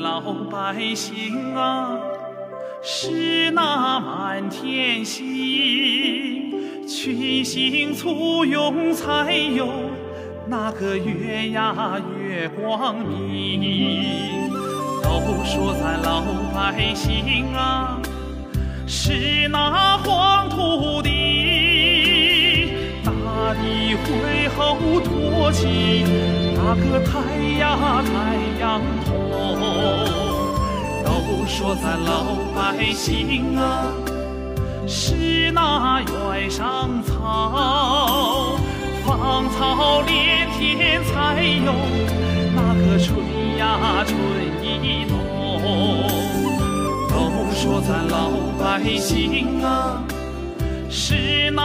老百姓啊，是那满天星，群星簇拥才有那个月呀月光明。都说咱老百姓啊，是那黄土地，大地会后托起那个太阳太阳红。都说咱老百姓啊，是那原上草，芳草连天才有那个春呀春意浓。都说咱老百姓啊，是那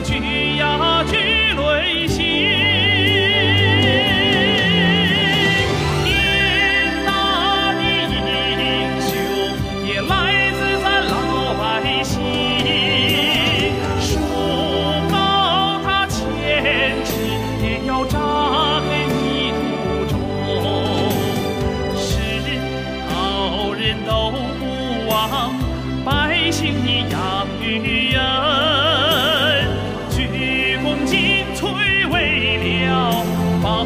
聚呀聚论心天大的英雄也来自咱老百姓树高它千尺也要扎根泥土中是好人都不忘百姓的养育啊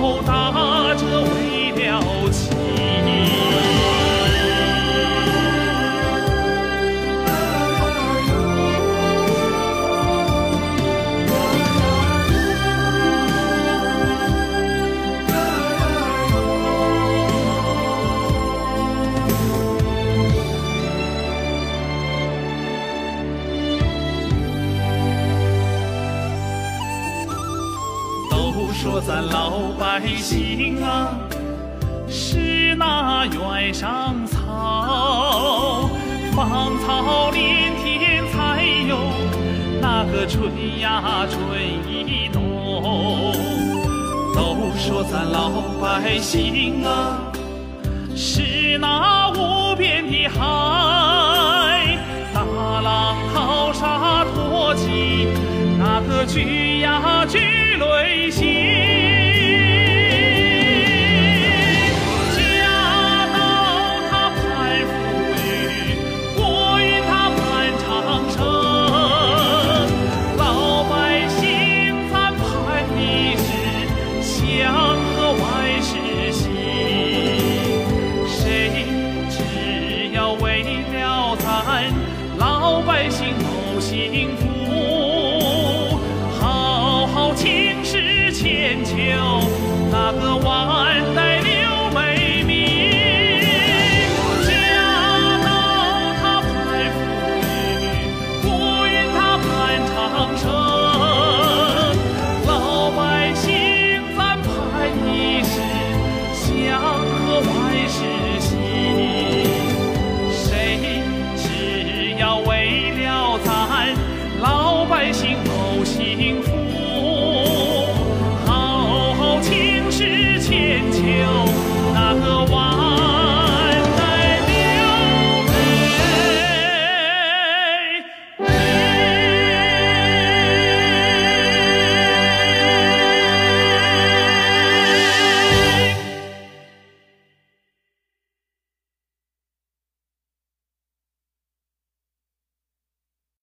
报答说咱老百姓啊，是那原上草，芳草连天才有那个春呀春意浓。都说咱老百姓啊，是那无边的海，大浪淘沙托起那个巨呀巨心。